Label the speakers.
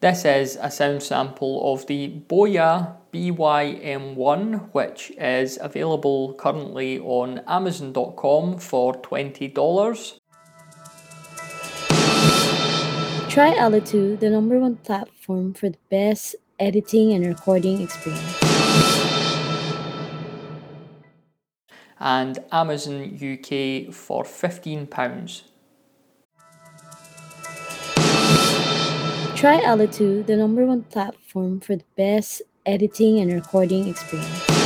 Speaker 1: This is a sound sample of the Boya BYM1, which is available currently on Amazon.com for $20.
Speaker 2: Try Alitu, the number one platform for the best editing and recording experience.
Speaker 1: And Amazon UK for £15.
Speaker 2: Try Alitu, the number one platform for the best editing and recording experience.